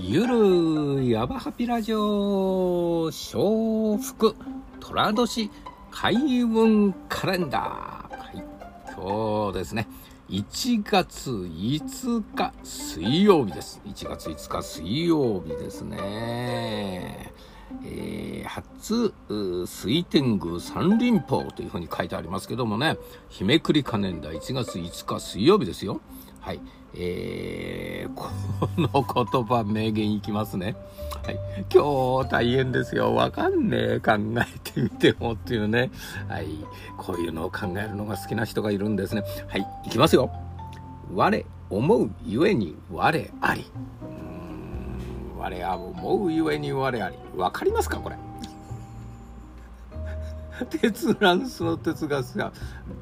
ゆるやばハピラジオ笑福寅年開運カレンダー、はい、今日ですね。1月5日水曜日です。1月5日水曜日ですね。えー、初水天宮三林法というふうに書いてありますけどもね日めくりカレンダー1月5日水曜日ですよはいえー、この言葉名言いきますね。はい。今日大変ですよ。わかんねえ。考えてみてもっていうね。はい。こういうのを考えるのが好きな人がいるんですね。はい。いきますよ。我思うゆえに我あり。我は思うゆえに我あり。わかりますかこれ？哲ランスの哲学者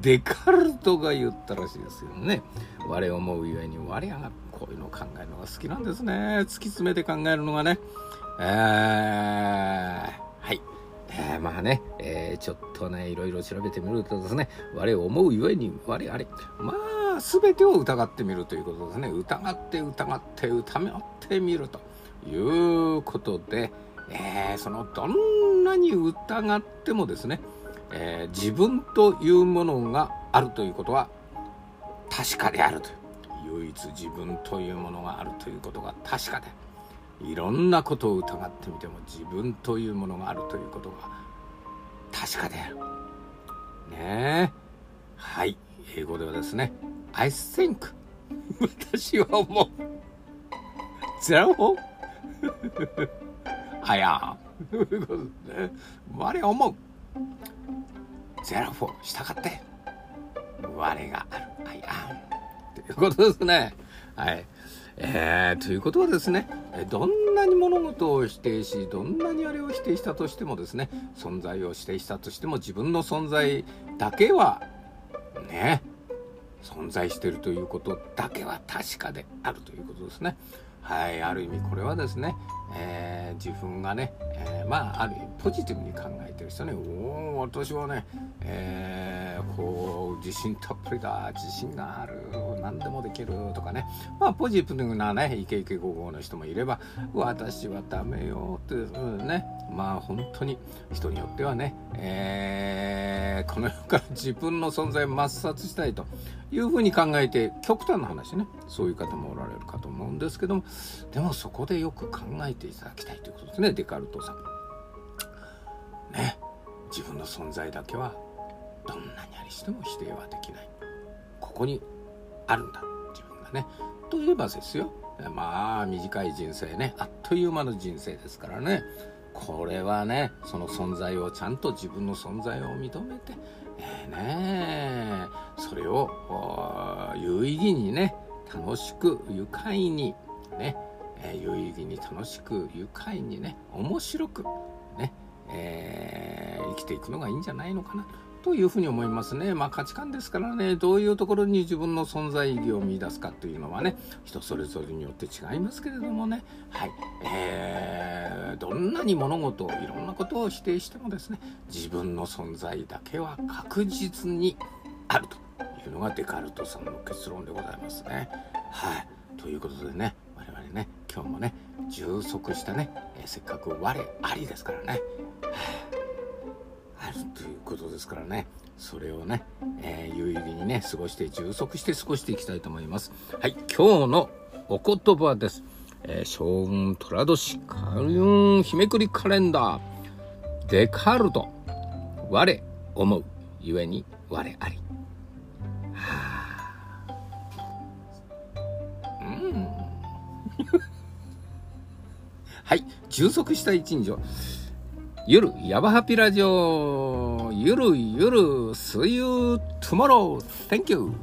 デカルトが言ったらしいですよね。我思うゆえに我あがこういうのを考えるのが好きなんですね。突き詰めて考えるのがね。えー、はい。えー、まあね、えー、ちょっとね、いろいろ調べてみるとですね、我思うゆえに我あれ、まあ、全てを疑ってみるということですね。疑って疑って疑ってみるということで、えー、そのどんなに疑ってもですね、えー、自分というものがあるということは確かであるという唯一自分というものがあるということが確かでいろんなことを疑ってみても自分というものがあるということが確かである。ねえはい。英語ではですね I think 私は思う t h e r I am という。ことですね我は思う Therefore 従って。我がある I am ということですね。はい。えー、ということはですねどんなに物事を否定しどんなにあれを否定したとしてもですね存在を否定したとしても自分の存在だけはね存在してるということだけは確かであるということですね。はい、ある意味これはですね、えー、自分がね、えー、まあある意味ポジティブに考えてる人ね。おお私はね、えー、こう自信たっぷりだ自信がある何でもできるとかね。まあポジティブなねイケイケゴーゴーの人もいれば私はダメよっていうね。まあ本当に人によってはね、えー、この世から自分の存在を抹殺したいというふうに考えて極端な話ねそういう方もおられるかと思うんですけどもでもそこでよく考えていただきたいということですねデカルトさん。ね。自分の存在だけはどんなにありしても否定はできない。ここにあるんだ。自分がね。といえばですよ。まあ短い人生ね。あっという間の人生ですからね。これはねその存在をちゃんと自分の存在を認めて、えー、ねそれを有意義にね楽しく愉快にね、えー、有意義に楽しく愉快にね面白くね、えー、生きていくのがいいんじゃないのかなというふうに思いますね。まあ価値観ですからね、どういうところに自分の存在意義を見出すかというのはね、人それぞれによって違いますけれどもね、はい、えー、どんなに物事を、いろんなことを否定してもですね、自分の存在だけは確実にあるというのがデカルトさんの結論でございますね。はい。ということでね、我々ね、今日もね、充足したね、えー、せっかく我ありですからね、はあ、あるということですからね、それをね、えー、有意義にね、過ごして充足して過ごしていきたいと思います。はい、今日のお言葉です。えー、将軍寅年開運日めくりカレンダー。デカルト我思うゆえに我あり。はあ。うん。はい。充足した一日を。夜、ヤバハピラジオ。ゆる、ゆる、see you tomorrow. Thank you.